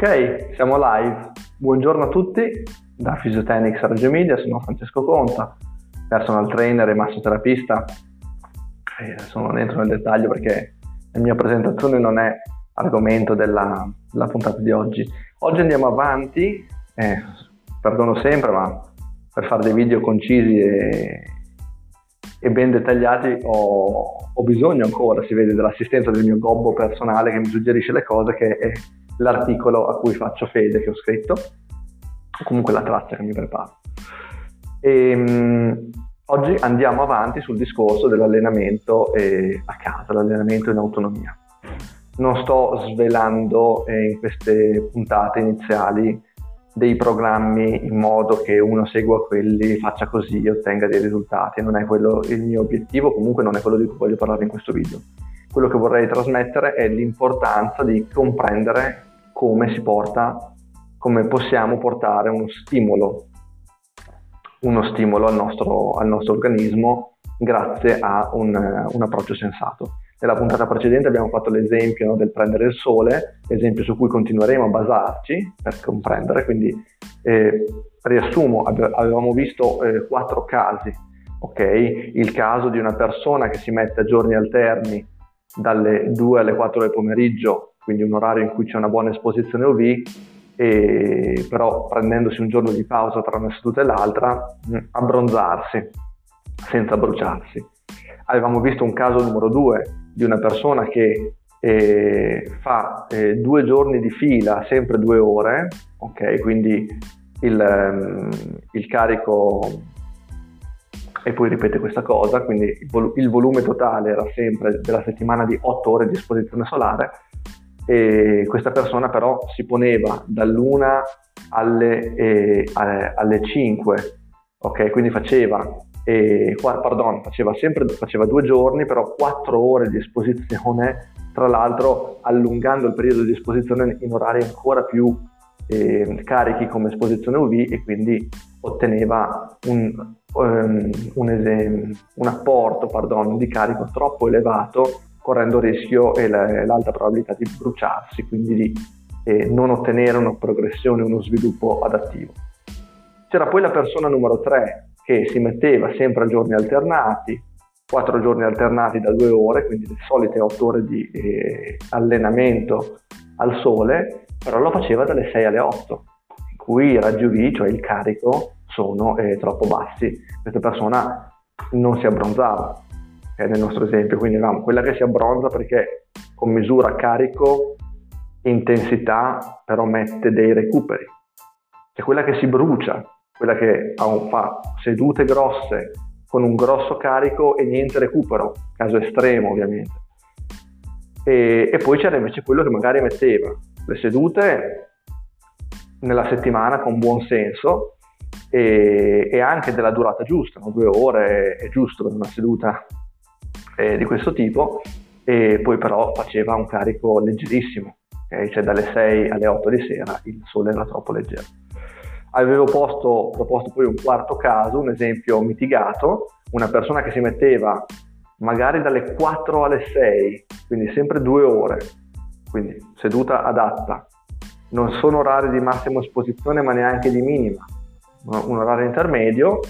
Ok, siamo live. Buongiorno a tutti da Physiotechnics Reggio Media, sono Francesco Conta, personal trainer e massoterapista. E adesso non entro nel dettaglio perché la mia presentazione non è argomento della, della puntata di oggi. Oggi andiamo avanti, eh, perdono sempre, ma per fare dei video concisi e, e ben dettagliati ho, ho, bisogno ancora, si vede, dell'assistenza del mio gobbo personale che mi suggerisce le cose, che è l'articolo a cui faccio fede che ho scritto, o comunque la traccia che mi preparo. E, um, oggi andiamo avanti sul discorso dell'allenamento eh, a casa, l'allenamento in autonomia. Non sto svelando eh, in queste puntate iniziali dei programmi in modo che uno segua quelli, faccia così e ottenga dei risultati. Non è quello il mio obiettivo, comunque non è quello di cui voglio parlare in questo video. Quello che vorrei trasmettere è l'importanza di comprendere come si porta, come possiamo portare uno stimolo, uno stimolo al nostro, al nostro organismo grazie a un, un approccio sensato. Nella puntata precedente abbiamo fatto l'esempio del prendere il sole, esempio su cui continueremo a basarci per comprendere, quindi eh, riassumo, avevamo visto eh, quattro casi, ok? Il caso di una persona che si mette a giorni alterni dalle 2 alle 4 del pomeriggio, quindi un orario in cui c'è una buona esposizione UV, e però prendendosi un giorno di pausa tra una seduta e l'altra, abbronzarsi senza bruciarsi. Avevamo visto un caso numero 2 di una persona che eh, fa eh, due giorni di fila, sempre due ore, ok? Quindi il, um, il, carico e poi ripete questa cosa, quindi il, vol- il, volume totale era sempre della settimana di 8 ore di esposizione solare e questa persona però si poneva dall'una alle, eh, alle 5, ok? Quindi faceva e, pardon, faceva sempre faceva due giorni, però quattro ore di esposizione, tra l'altro allungando il periodo di esposizione in orari ancora più eh, carichi come esposizione UV e quindi otteneva un, um, un, esem- un apporto pardon, di carico troppo elevato correndo rischio e l'alta probabilità di bruciarsi, quindi di eh, non ottenere una progressione, uno sviluppo adattivo. C'era poi la persona numero 3 che si metteva sempre a giorni alternati, quattro giorni alternati da due ore, quindi le solite otto ore di eh, allenamento al sole, però lo faceva dalle 6 alle 8, in cui i raggi UV, cioè il carico, sono eh, troppo bassi. Questa persona non si abbronzava, eh, nel nostro esempio, quindi avevamo quella che si abbronza perché con misura carico, intensità, però mette dei recuperi. C'è quella che si brucia, quella che fa sedute grosse con un grosso carico e niente recupero, caso estremo ovviamente. E, e poi c'era invece quello che magari metteva le sedute nella settimana con buon senso e, e anche della durata giusta, no? due ore è giusto per una seduta eh, di questo tipo, e poi però faceva un carico leggerissimo, okay? cioè dalle 6 alle 8 di sera il sole era troppo leggero. Avevo posto, proposto poi un quarto caso, un esempio mitigato, una persona che si metteva magari dalle 4 alle 6, quindi sempre due ore, quindi seduta adatta. Non sono orari di massima esposizione ma neanche di minima, un orario intermedio,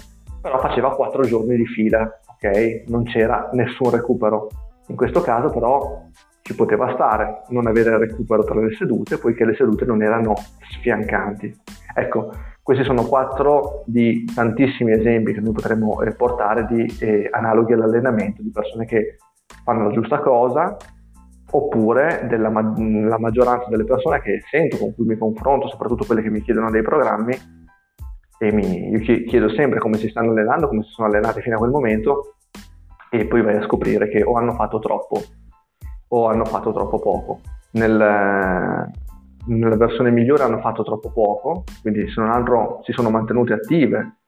però faceva 4 giorni di fila, ok? Non c'era nessun recupero. In questo caso però ci poteva stare non avere recupero tra le sedute poiché le sedute non erano sfiancanti. Ecco, questi sono quattro di tantissimi esempi che noi potremmo eh, portare di eh, analoghi all'allenamento, di persone che fanno la giusta cosa, oppure della ma- maggioranza delle persone che sento, con cui mi confronto, soprattutto quelle che mi chiedono dei programmi, e mi, io chiedo sempre come si stanno allenando, come si sono allenati fino a quel momento, e poi vai a scoprire che o hanno fatto troppo o hanno fatto troppo poco. Nel, nella versione migliore hanno fatto troppo poco, quindi se non altro si sono mantenute attive,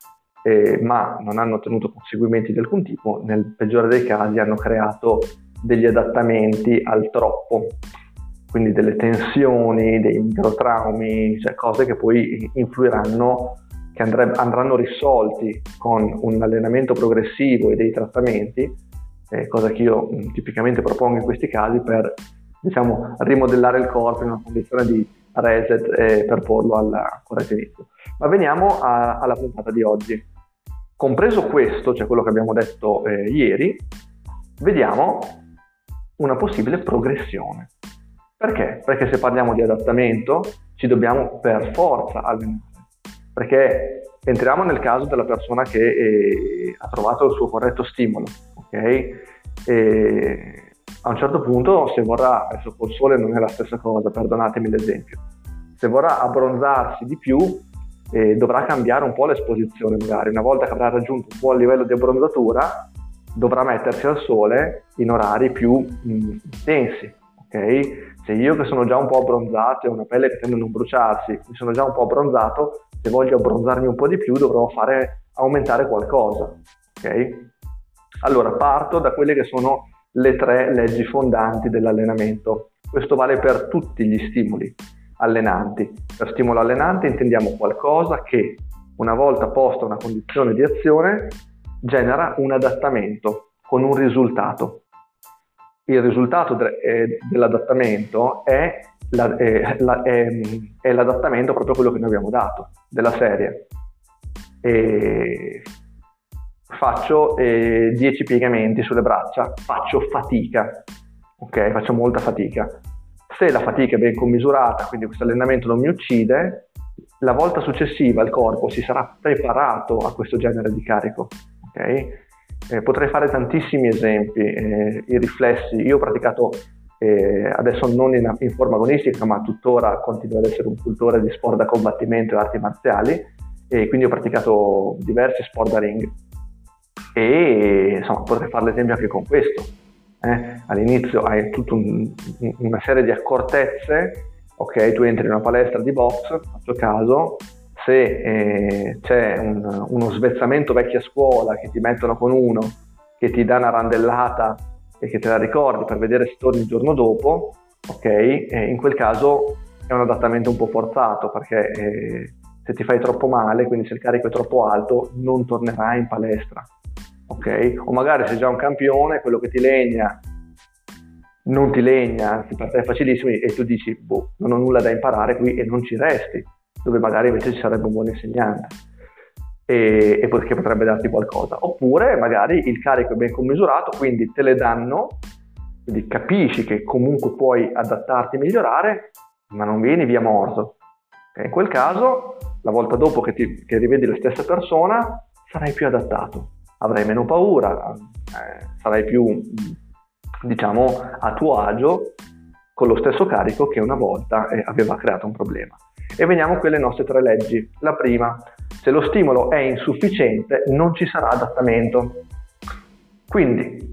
eh, ma non hanno ottenuto conseguimenti di alcun tipo, nel peggiore dei casi hanno creato degli adattamenti al troppo, quindi delle tensioni, dei microtraumi, cioè cose che poi influiranno, che andre- andranno risolti con un allenamento progressivo e dei trattamenti, eh, cosa che io mh, tipicamente propongo in questi casi per diciamo, rimodellare il corpo in una condizione di reset eh, per porlo al corretto inizio. Ma veniamo a, alla puntata di oggi. Compreso questo, cioè quello che abbiamo detto eh, ieri, vediamo una possibile progressione. Perché? Perché se parliamo di adattamento ci dobbiamo per forza allenare. Perché entriamo nel caso della persona che eh, ha trovato il suo corretto stimolo, ok? E a un certo punto, se vorrà, adesso col sole non è la stessa cosa, perdonatemi l'esempio, se vorrà abbronzarsi di più, eh, dovrà cambiare un po' l'esposizione magari. Una volta che avrà raggiunto un buon livello di abbronzatura, dovrà mettersi al sole in orari più mm, intensi. Okay? Se io che sono già un po' abbronzato e ho una pelle che tende a non bruciarsi, mi sono già un po' abbronzato, se voglio abbronzarmi un po' di più dovrò fare aumentare qualcosa. Okay? Allora parto da quelle che sono le tre leggi fondanti dell'allenamento. Questo vale per tutti gli stimoli allenanti. Per stimolo allenante intendiamo qualcosa che una volta posta una condizione di azione genera un adattamento con un risultato. Il risultato de- eh, dell'adattamento è, la, è, la, è, è, l'adattamento proprio quello che noi abbiamo dato, della serie. E faccio 10 eh, piegamenti sulle braccia, faccio fatica, ok? Faccio molta fatica. Se la fatica è ben commisurata, quindi questo allenamento non mi uccide, la volta successiva il corpo si sarà preparato a questo genere di carico, ok? Eh, potrei fare tantissimi esempi, eh, i riflessi, io ho praticato eh, adesso non in, in, forma agonistica, ma tuttora continuo ad essere un cultore di sport da combattimento e arti marziali, e quindi ho praticato diversi sport da ring e insomma potrei fare l'esempio anche con questo. Eh? All'inizio hai tutta un, una serie di accortezze, ok, tu entri in una palestra di box, faccio caso, se eh, c'è un, uno svezzamento vecchia scuola che ti mettono con uno che ti dà una randellata e che te la ricordi per vedere se torni il giorno dopo, ok, eh, in quel caso è un adattamento un po' forzato perché eh, se ti fai troppo male, quindi se il carico è troppo alto, non tornerai in palestra ok? O magari sei già un campione, quello che ti legna non ti legna, anzi per te è facilissimo e tu dici, boh, non ho nulla da imparare qui e non ci resti, dove magari invece ci sarebbe un buon insegnante e, e che potrebbe darti qualcosa. Oppure magari il carico è ben commisurato, quindi te le danno, quindi capisci che comunque puoi adattarti e migliorare, ma non vieni via morto. Okay? In quel caso, la volta dopo che, ti, che rivedi la stessa persona, sarai più adattato avrai meno paura, eh, sarai più, diciamo, a tuo agio con lo stesso carico che una volta eh, aveva creato un problema. E veniamo a quelle nostre tre leggi. La prima, se lo stimolo è insufficiente non ci sarà adattamento. Quindi,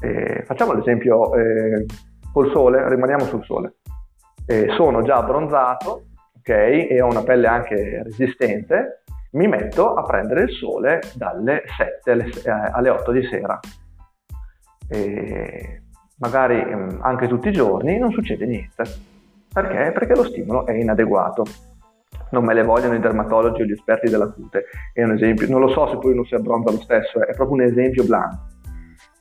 eh, facciamo l'esempio eh, col sole, rimaniamo sul sole. Eh, sono già abbronzato, ok, e ho una pelle anche resistente, mi metto a prendere il sole dalle 7 alle, eh, alle 8 di sera. E magari mm, anche tutti i giorni non succede niente. Perché? Perché lo stimolo è inadeguato. Non me le vogliono i dermatologi o gli esperti della cute. È un esempio, non lo so se poi uno si abbronza lo stesso, è proprio un esempio blanco.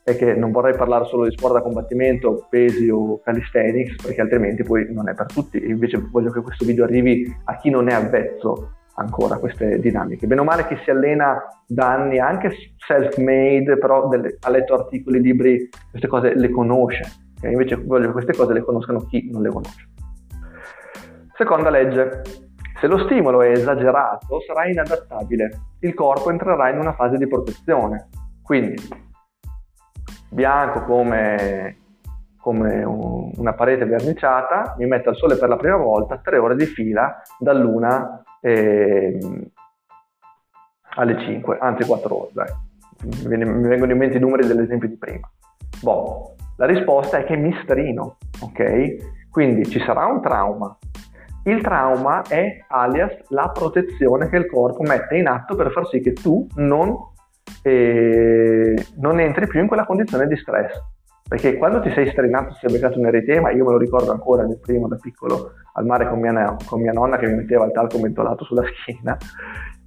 È che non vorrei parlare solo di sport da combattimento, pesi o calisthenics, perché altrimenti poi non è per tutti. Invece voglio che questo video arrivi a chi non è avvezzo ancora queste dinamiche. Bene o male chi si allena da anni, anche self-made, però delle, ha letto articoli, libri, queste cose le conosce. Okay? Invece voglio che queste cose le conoscano chi non le conosce. Seconda legge. Se lo stimolo è esagerato, sarà inadattabile. Il corpo entrerà in una fase di protezione. Quindi, bianco come, come un, una parete verniciata, mi metto al sole per la prima volta, tre ore di fila, dall'una eh, alle 5, anzi 4 ore, dai. Mi, vengono in mente i numeri dell'esempio di prima. Boh, la risposta è che mi strino, ok? Quindi ci sarà un trauma. Il trauma è alias la protezione che il corpo mette in atto per far sì che tu non, eh, non entri più in quella condizione di stress. Perché quando ti sei strinato, ti sei beccato un eritema, io me lo ricordo ancora nel primo da piccolo al mare con mia, con mia nonna che mi metteva il talco mentolato sulla schiena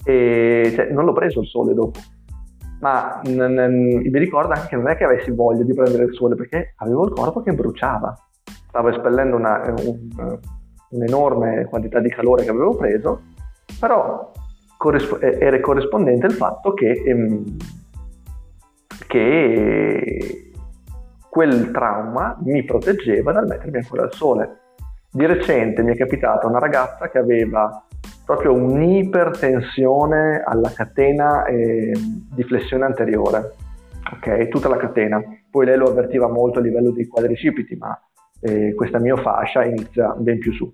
e cioè, non l'ho preso il sole dopo. Ma n- n- mi ricordo anche che non è che avessi voglia di prendere il sole perché avevo il corpo che bruciava. Stavo espellendo una, un, un'enorme quantità di calore che avevo preso, però corrisp- era corrispondente il fatto che, ehm, che quel trauma mi proteggeva dal mettermi ancora al sole. Di recente mi è capitata una ragazza che aveva proprio un'ipertensione alla catena eh, di flessione anteriore, ok? Tutta la catena. Poi lei lo avvertiva molto a livello dei quadricipiti, ma eh, questa miofascia inizia ben più su.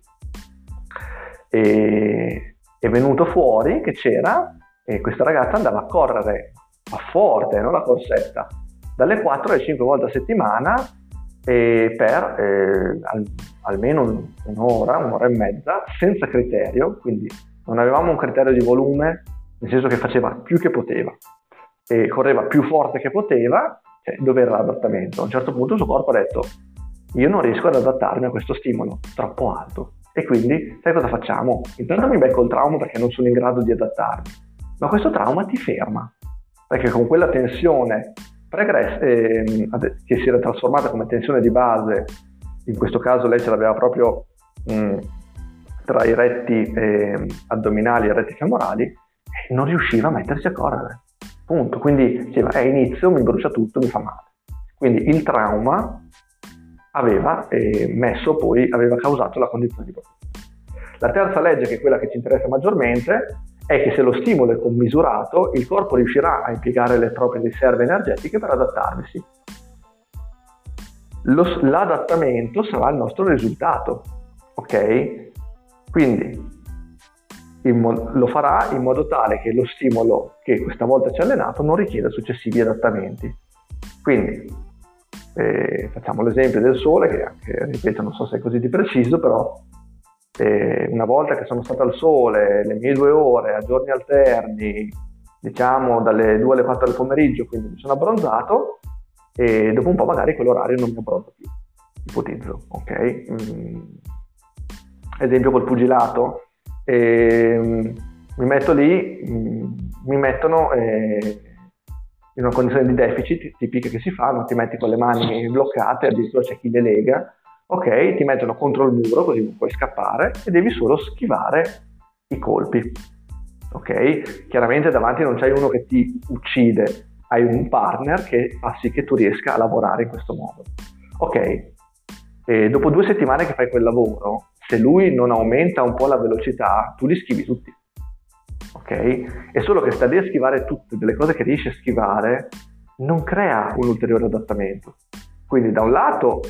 E è venuto fuori che c'era e questa ragazza andava a correre a forte, non la corsetta, dalle 4 alle 5 volte a settimana e per eh, al, almeno un'ora, un'ora e mezza, senza criterio, quindi non avevamo un criterio di volume, nel senso che faceva più che poteva e correva più forte che poteva, cioè, dove era l'adattamento? A un certo punto il suo corpo ha detto io non riesco ad adattarmi a questo stimolo, troppo alto. E quindi, sai cosa facciamo? Intanto mi becco il trauma perché non sono in grado di adattarmi, ma questo trauma ti ferma, perché con quella tensione pregressa, eh, che si era trasformata come tensione di base, in questo caso lei ce l'aveva proprio mh, mm, tra i retti eh, addominali e i retti femorali, non riusciva a mettersi a correre. Punto. Quindi diceva, è inizio, mi brucia tutto, mi fa male. Quindi il trauma aveva messo poi, aveva causato la condizione di protezione. La terza legge, che è quella che ci interessa maggiormente, è che se lo stimolo è commisurato, il corpo riuscirà a impiegare le proprie riserve energetiche per adattarsi. Lo, l'adattamento sarà il nostro risultato, ok? Quindi mo- lo farà in modo tale che lo stimolo che questa volta ci ha allenato non richieda successivi adattamenti. Quindi eh, facciamo l'esempio del sole, che anche, ripeto, non so se è così di preciso, però eh, una volta che sono stato al sole le mie due ore a giorni alterni, diciamo dalle 2 alle 4 del pomeriggio, quindi mi sono abbronzato e dopo un po' magari quell'orario non mi abbronzo più, ipotizzo, ok? Mm. Esempio col pugilato, eh, mi metto lì, mm, mi mettono eh, in una condizione di deficit tipica che si fa, non ti metti con le mani bloccate, addirittura c'è chi le lega, ok, ti mettono contro il muro così non puoi scappare e devi solo schivare i colpi. Ok? Chiaramente davanti non c'hai uno che ti uccide, hai un partner che fa sì che tu riesca a lavorare in questo modo. Ok, e dopo due settimane che fai quel lavoro, se lui non aumenta un po' la velocità, tu li schivi tutti. Ok? È solo che sta lì a schivare tutte delle cose che riesci a schivare, non crea un ulteriore adattamento. Quindi da un lato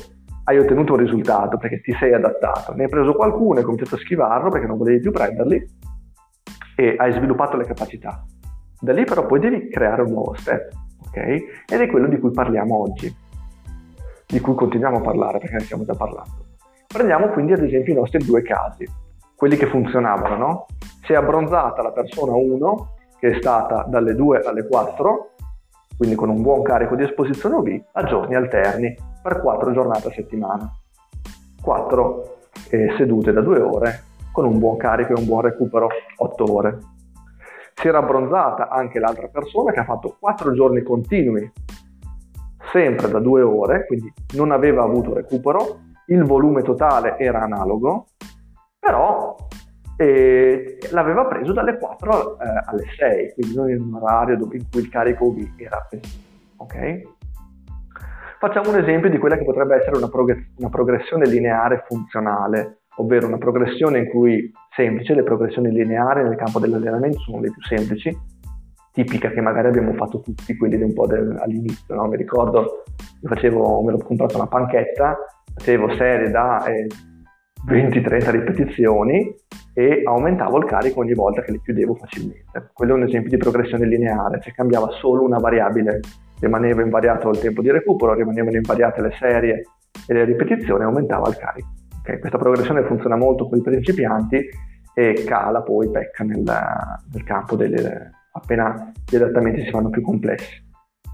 hai ottenuto un risultato perché ti sei adattato, ne hai preso qualcuno e hai cominciato a schivarlo perché non volevi più prenderli e hai sviluppato le capacità. Da lì però poi devi creare un nuovo step, ok? Ed è quello di cui parliamo oggi, di cui continuiamo a parlare perché ne stiamo già parlando. Prendiamo quindi ad esempio i nostri due casi, quelli che funzionavano, no? Si è abbronzata la persona 1 che è stata dalle 2 alle 4 quindi con un buon carico di esposizione UV a giorni alterni per 4 giornate a settimana. 4 eh, sedute da 2 ore con un buon carico e un buon recupero 8 ore. Si era abbronzata anche l'altra persona che ha fatto 4 giorni continui, sempre da 2 ore, quindi non aveva avuto recupero, il volume totale era analogo, però e l'aveva preso dalle 4 eh, alle 6, quindi non in un orario dove, in cui il carico era pesante. Ok? Facciamo un esempio di quella che potrebbe essere una, prog- una, progressione lineare funzionale, ovvero una progressione in cui semplice, le progressioni lineari nel campo dell'allenamento sono le più semplici, tipica che magari abbiamo fatto tutti quelli un po' del, all'inizio, no? mi ricordo, facevo, me l'ho comprato una panchetta, facevo serie da eh, 20-30 ripetizioni e aumentavo il carico ogni volta che li chiudevo facilmente. Quello è un esempio di progressione lineare, cioè cambiava solo una variabile, rimaneva invariato il tempo di recupero, rimanevano invariate le serie e le ripetizioni e aumentava il carico. Okay? Questa progressione funziona molto con i principianti e cala poi, pecca nel, nel campo delle, appena gli adattamenti si fanno più complessi.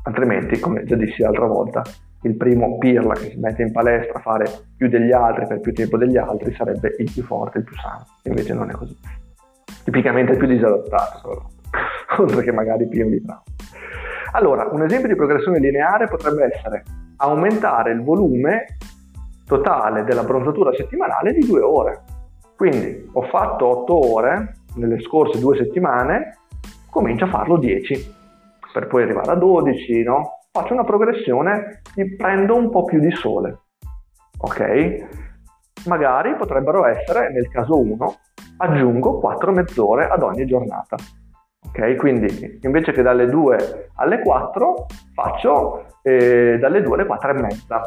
Altrimenti, come già dissi l'altra volta, il primo pirla che si mette in palestra a fare più degli altri per più tempo degli altri sarebbe il più forte, il più sano. Invece non è così. Tipicamente il più disadattato, oltre che magari pieno di traumi. Allora, un esempio di progressione lineare potrebbe essere aumentare il volume totale della bronzatura settimanale di due ore. Quindi ho fatto 8 ore nelle scorse due settimane, comincio a farlo 10, per poi arrivare a 12, no? Faccio una progressione e prendo un po' più di sole, ok? Magari potrebbero essere, nel caso 1, aggiungo 4 mezz'ore ad ogni giornata. Ok, quindi invece che dalle 2 alle 4 faccio eh, dalle 2 alle 4 e mezza.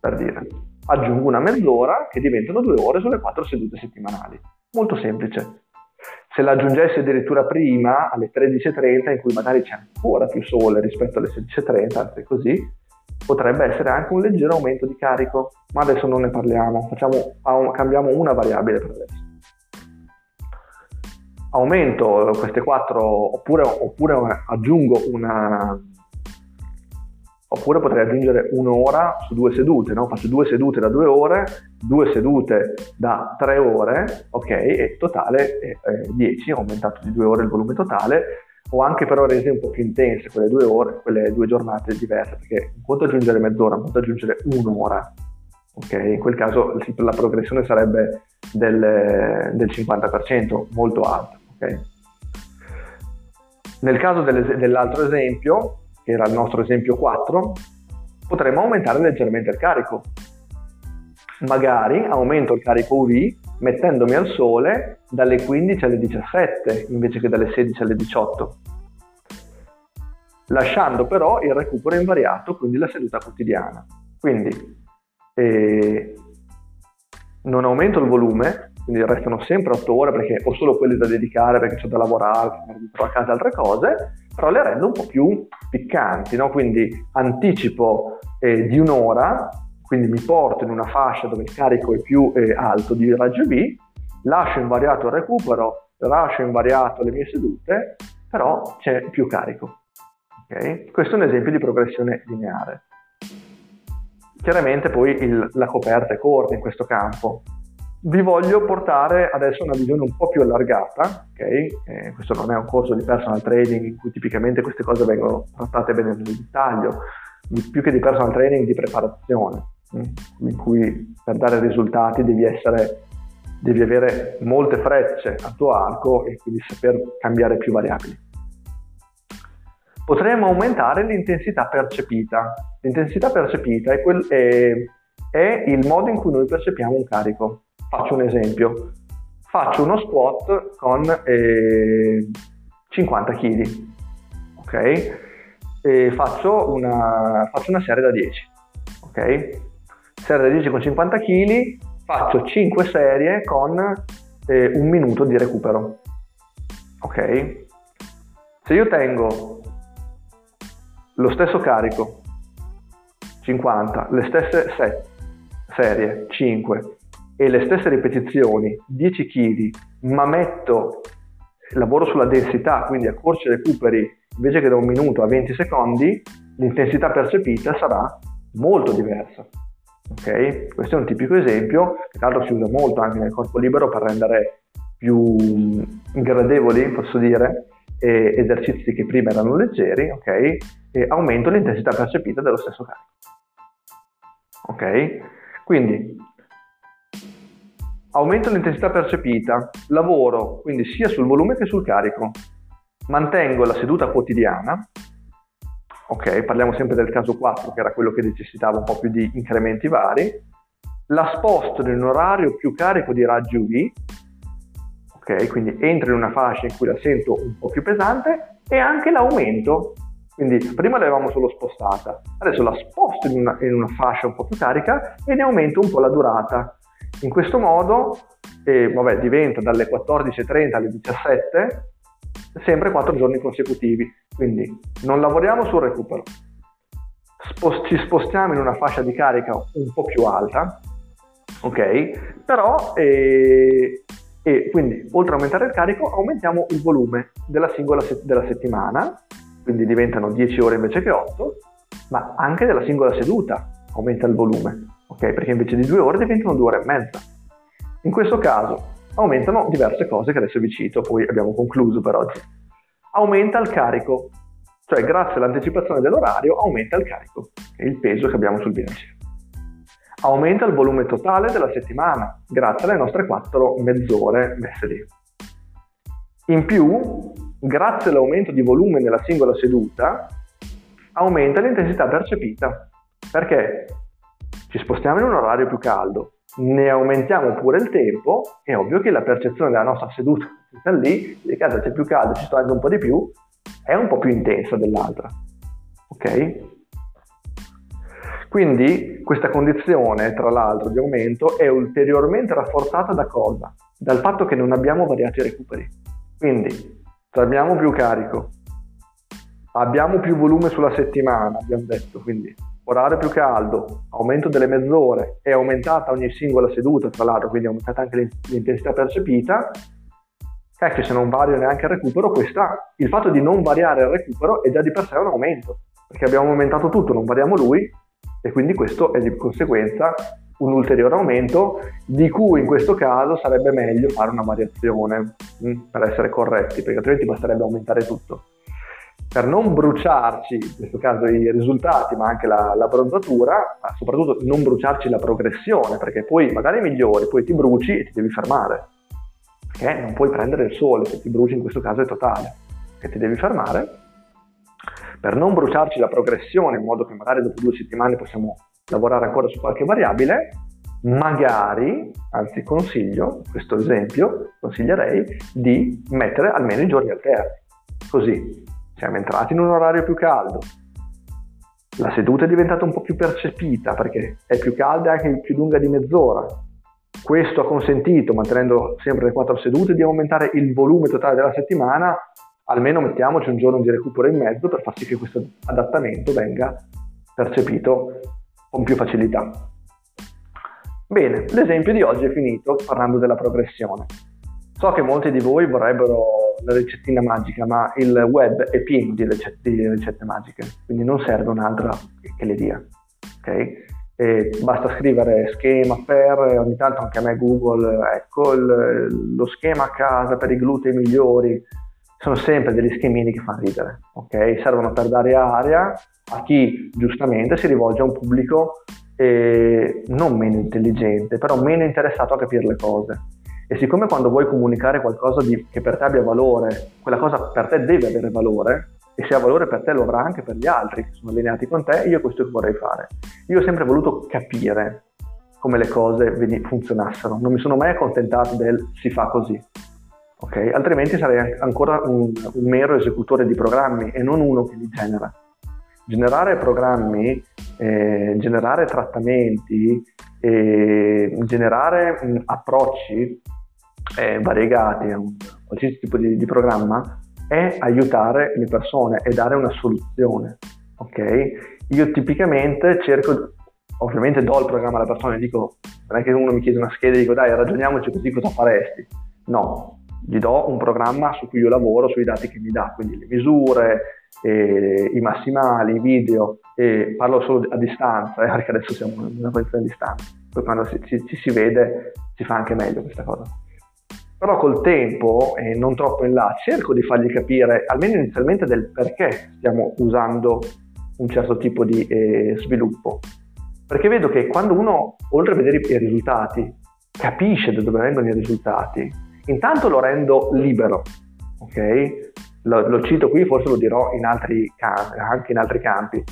Per dire, aggiungo una mezz'ora che diventano 2 ore sulle 4 sedute settimanali. Molto semplice. Se l'aggiungessi addirittura prima, alle 13.30, in cui magari c'è ancora più sole rispetto alle 16.30, anzi così, potrebbe essere anche un leggero aumento di carico, ma adesso non ne parliamo, Facciamo, cambiamo una variabile per adesso. Aumento queste quattro, oppure, oppure aggiungo una, oppure potrei aggiungere un'ora su due sedute, no? faccio due sedute da due ore, due sedute da tre ore, ok, e totale è 10, ho aumentato di due ore il volume totale, o anche però rese un po' più intense quelle due ore, quelle due giornate diverse, perché un conto aggiungere mezz'ora, un conto aggiungere un'ora, ok? In quel caso la progressione sarebbe del, del 50%, molto alta, ok? Nel caso dell'altro esempio, che era il nostro esempio 4, potremmo aumentare leggermente il carico. Magari aumento il carico UV mettendomi al sole dalle 15 alle 17 invece che dalle 16 alle 18, lasciando però il recupero invariato, quindi la seduta quotidiana. Quindi eh, non aumento il volume, quindi restano sempre 8 ore perché ho solo quelle da dedicare perché ho da lavorare, magari a casa altre cose, però le rendo un po' più piccanti, no? quindi anticipo eh, di un'ora quindi mi porto in una fascia dove il carico è più eh, alto di raggio B, lascio invariato il recupero, lascio invariato le mie sedute, però c'è più carico. Okay? Questo è un esempio di progressione lineare. Chiaramente poi il, la coperta è corta in questo campo. Vi voglio portare adesso una visione un po' più allargata, okay? eh, questo non è un corso di personal trading in cui tipicamente queste cose vengono trattate bene nel dettaglio, più che di personal training di preparazione in cui per dare risultati devi, essere, devi avere molte frecce a tuo arco e quindi saper cambiare più variabili. Potremmo aumentare l'intensità percepita. L'intensità percepita è, quel, è, è il modo in cui noi percepiamo un carico. Faccio un esempio. Faccio uno squat con eh, 50 kg, ok? E faccio una, faccio una serie da 10, ok? serie da 10 con 50 kg, faccio 5 serie con eh, un minuto di recupero. Ok? Se io tengo lo stesso carico, 50, le stesse set, serie, 5, e le stesse ripetizioni, 10 kg, ma metto, lavoro sulla densità, quindi a corsi recuperi invece che da un minuto a 20 secondi, l'intensità percepita sarà molto diversa. Okay? Questo è un tipico esempio, che tra l'altro si usa molto anche nel corpo libero per rendere più gradevoli, posso dire, esercizi che prima erano leggeri, ok? E aumento l'intensità percepita dello stesso carico. Ok? Quindi aumento l'intensità percepita, lavoro quindi sia sul volume che sul carico, mantengo la seduta quotidiana, ok? Parliamo sempre del caso 4 che era quello che necessitava un po' più di incrementi vari, la sposto in un orario più carico di raggi UV, ok? Quindi entro in una fascia in cui la sento un po' più pesante e anche l'aumento. Quindi prima l'avevamo solo spostata, adesso la sposto in una, in una fascia un po' più carica e ne aumento un po' la durata. In questo modo, eh, vabbè, diventa dalle 14.30 alle 17 sempre 4 giorni consecutivi. Quindi non lavoriamo sul recupero, Spost- ci spostiamo in una fascia di carica un po' più alta, ok? Però, eh, e quindi oltre a aumentare il carico, aumentiamo il volume della singola se- della settimana, quindi diventano 10 ore invece che 8, ma anche della singola seduta aumenta il volume, ok? Perché invece di 2 ore diventano 2 ore e mezza. In questo caso aumentano diverse cose che adesso vi cito, poi abbiamo concluso per oggi. Aumenta il carico, cioè grazie all'anticipazione dell'orario aumenta il carico, il peso che abbiamo sul bilanciere. aumenta il volume totale della settimana grazie alle nostre quattro mezz'ore messe lì. In più, grazie all'aumento di volume nella singola seduta, aumenta l'intensità percepita. Perché? Ci spostiamo in un orario più caldo, ne aumentiamo pure il tempo, è ovvio che la percezione della nostra seduta sta lì, di casa c'è più caldo, ci sto anche un po' di più, è un po' più intensa dell'altra. Ok? Quindi questa condizione, tra l'altro, di aumento è ulteriormente rafforzata da cosa? Dal fatto che non abbiamo variati recuperi. Quindi abbiamo più carico, abbiamo più volume sulla settimana, abbiamo detto, quindi orario più caldo, aumento delle mezz'ore, è aumentata ogni singola seduta, tra l'altro, quindi è aumentata anche l'intensità percepita. Ecco, se non vario neanche il recupero, questa, il fatto di non variare il recupero è già di per sé un aumento, perché abbiamo aumentato tutto, non variamo lui, e quindi questo è di conseguenza un ulteriore aumento di cui in questo caso sarebbe meglio fare una variazione mh, mm, per essere corretti, perché altrimenti basterebbe aumentare tutto per non bruciarci, in questo caso i risultati, ma anche la, la bronzatura, ma soprattutto non bruciarci la progressione, perché poi magari migliori, poi ti bruci e ti devi fermare. Perché non puoi prendere il sole, se ti bruci in questo caso è totale, che ti devi fermare. Per non bruciarci la progressione, in modo che magari dopo due settimane possiamo lavorare ancora su qualche variabile, magari, anzi consiglio, questo esempio, consiglierei di mettere almeno i giorni alterni. Così siamo entrati in un orario più caldo, la seduta è diventata un po' più percepita perché è più calda e anche più lunga di mezz'ora. Questo ha consentito, mantenendo sempre le quattro sedute, di aumentare il volume totale della settimana, almeno mettiamoci un giorno di recupero in mezzo per far sì che questo adattamento venga percepito con più facilità. Bene, l'esempio di oggi è finito parlando della progressione. So che molti di voi vorrebbero la ricettina magica, ma il web è pieno di ricette, di ricette magiche, quindi non serve un'altra che le dia. Okay? Basta scrivere schema per, ogni tanto anche a me Google, ecco il, lo schema a casa per i glutei migliori, sono sempre degli schemini che fanno ridere, ok? Servono per dare aria a chi giustamente si rivolge a un pubblico eh, non meno intelligente, però meno interessato a capire le cose. E siccome quando vuoi comunicare qualcosa di, che per te abbia valore, quella cosa per te deve avere valore, e se ha valore per te lo avrà anche per gli altri che sono allineati con te, io questo che vorrei fare. Io ho sempre voluto capire come le cose funzionassero, non mi sono mai accontentato del si fa così, okay? altrimenti sarei ancora un, un mero esecutore di programmi e non uno che li genera. Generare programmi, eh, generare trattamenti, eh, generare mh, approcci eh, variegati qualsiasi tipo di, di, programma è aiutare le persone e dare una soluzione. Ok? Io tipicamente cerco, ovviamente do il programma alla persona e dico, non è che uno mi chiede una scheda e dico dai ragioniamoci così cosa faresti. No, gli do un programma su cui io lavoro, sui dati che mi dà, quindi le misure, eh, i massimali, i video, e parlo solo a distanza, eh, perché adesso siamo in una posizione a distanza, poi quando ci, ci, ci si vede si fa anche meglio questa cosa. Però col tempo, e non troppo in là, cerco di fargli capire, almeno inizialmente, del perché stiamo usando un certo tipo di eh, sviluppo. Perché vedo che quando uno, oltre a vedere i risultati, capisce da dove vengono i risultati, intanto lo rendo libero, ok? Lo, lo cito qui, forse lo dirò in campi, anche in altri campi.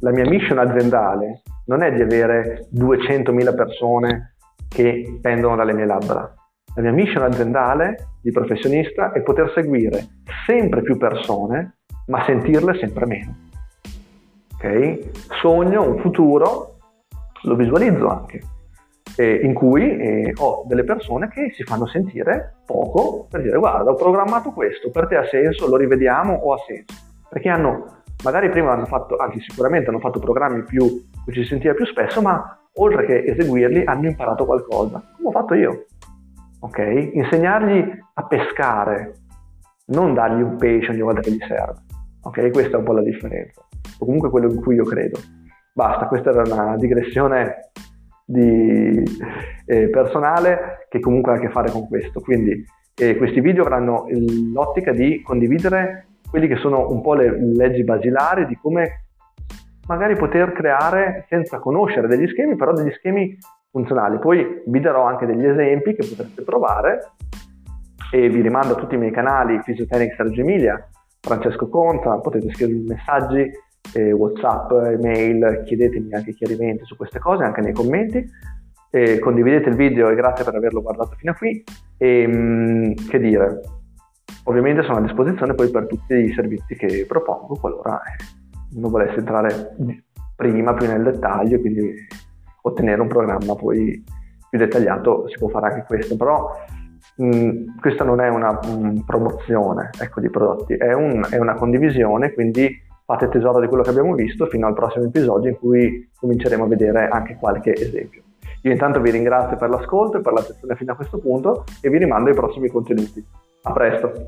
La mia mission aziendale non è di avere 200.000 persone che pendono dalle mie labbra, la mia mission aziendale di professionista è poter seguire sempre più persone, ma sentirle sempre meno. Okay? Sogno un futuro, lo visualizzo anche, eh, in cui eh, ho delle persone che si fanno sentire poco per dire guarda ho programmato questo, per te ha senso, lo rivediamo o ha senso? Perché hanno, magari prima hanno fatto, anzi sicuramente hanno fatto programmi più, cui ci si sentiva più spesso, ma oltre che eseguirli hanno imparato qualcosa, come ho fatto io ok? Insegnargli a pescare, non dargli un pesce ogni volta che gli serve, ok? Questa è un po' la differenza, o comunque quello in cui io credo. Basta, questa era una digressione di, eh, personale che comunque ha a che fare con questo, quindi eh, questi video avranno l'ottica di condividere quelli che sono un po' le leggi basilari di come magari poter creare senza conoscere degli schemi, però degli schemi funzionali. Poi vi darò anche degli esempi che potrete provare e vi rimando a tutti i miei canali Physiotechnics Reggio Emilia, Francesco Conta, potete scrivermi messaggi, eh, Whatsapp, email, chiedetemi anche chiarimenti su queste cose anche nei commenti. Eh, condividete il video e grazie per averlo guardato fino a qui. E, mm, che dire, ovviamente sono a disposizione poi per tutti i servizi che propongo qualora uno volesse entrare prima, più nel dettaglio, quindi ottenere un programma poi più dettagliato si può fare anche questo, però mh, questa non è una mh, promozione ecco, di prodotti, è, un, è, una condivisione, quindi fate tesoro di quello che abbiamo visto fino al prossimo episodio in cui cominceremo a vedere anche qualche esempio. Io intanto vi ringrazio per l'ascolto e per l'attenzione fino a questo punto e vi rimando ai prossimi contenuti. A presto!